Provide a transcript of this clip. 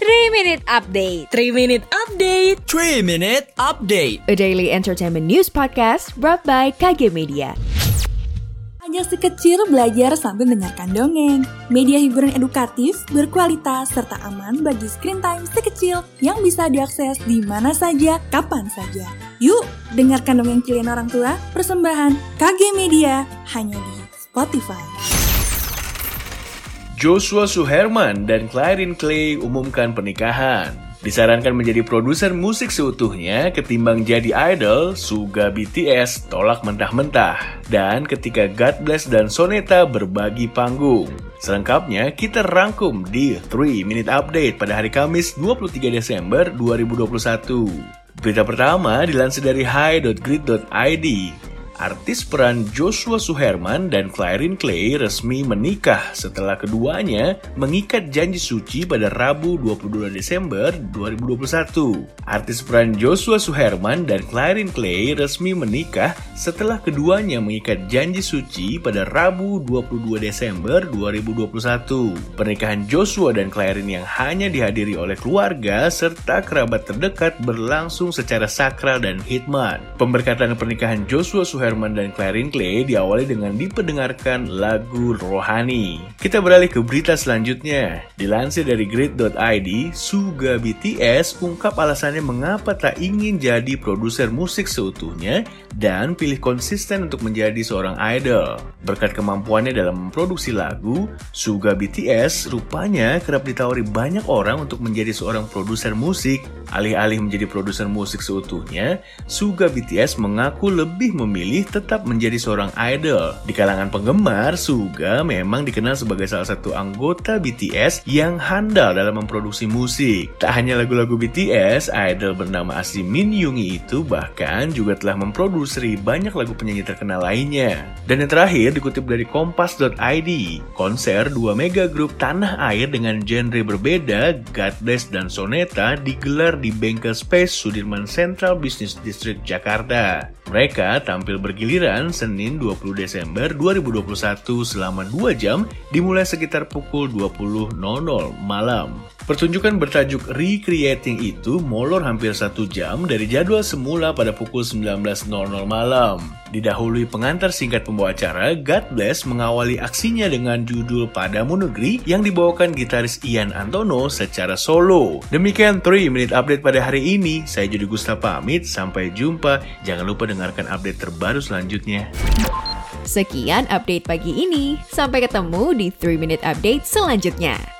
3 Minute Update 3 Minute Update 3 Minute Update A daily entertainment news podcast brought by KG Media Ajak si kecil belajar sambil mendengarkan dongeng. Media hiburan edukatif, berkualitas, serta aman bagi screen time si kecil yang bisa diakses di mana saja, kapan saja. Yuk, dengarkan dongeng kalian orang tua, persembahan KG Media, hanya di Spotify. Joshua Suherman dan Clarin Clay umumkan pernikahan. Disarankan menjadi produser musik seutuhnya ketimbang jadi idol, Suga BTS tolak mentah-mentah. Dan ketika God Bless dan Soneta berbagi panggung. Selengkapnya kita rangkum di 3 Minute Update pada hari Kamis 23 Desember 2021. Berita pertama dilansir dari hi.grid.id. Artis peran Joshua Suherman dan Clarin Clay resmi menikah setelah keduanya mengikat janji suci pada Rabu 22 Desember 2021. Artis peran Joshua Suherman dan Clarin Clay resmi menikah setelah keduanya mengikat janji suci pada Rabu 22 Desember 2021. Pernikahan Joshua dan Clarin yang hanya dihadiri oleh keluarga serta kerabat terdekat berlangsung secara sakral dan hikmat. Pemberkatan pernikahan Joshua Suherman Herman dan Clarin Clay diawali dengan diperdengarkan lagu rohani. Kita beralih ke berita selanjutnya. Dilansir dari grid.id, Suga BTS ungkap alasannya mengapa tak ingin jadi produser musik seutuhnya dan pilih konsisten untuk menjadi seorang idol. Berkat kemampuannya dalam memproduksi lagu, Suga BTS rupanya kerap ditawari banyak orang untuk menjadi seorang produser musik. Alih-alih menjadi produser musik seutuhnya, Suga BTS mengaku lebih memilih tetap menjadi seorang idol. Di kalangan penggemar, Suga memang dikenal sebagai salah satu anggota BTS yang handal dalam memproduksi musik. Tak hanya lagu-lagu BTS, idol bernama asli Min Yoongi itu bahkan juga telah memproduksi banyak lagu penyanyi terkenal lainnya. Dan yang terakhir dikutip dari kompas.id, konser dua mega grup tanah air dengan genre berbeda, God Bless dan Soneta digelar di Bengkel Space Sudirman Central Business District Jakarta. Mereka tampil bergiliran Senin 20 Desember 2021 selama 2 jam dimulai sekitar pukul 20.00 malam. Pertunjukan bertajuk Recreating itu molor hampir satu jam dari jadwal semula pada pukul 19.00 malam. Didahului pengantar singkat pembawa acara, God Bless mengawali aksinya dengan judul Padamu Negeri yang dibawakan gitaris Ian Antono secara solo. Demikian 3 Minute Update pada hari ini. Saya Jody Gusta pamit, sampai jumpa. Jangan lupa dengarkan update terbaru selanjutnya. Sekian update pagi ini. Sampai ketemu di 3 Minute Update selanjutnya.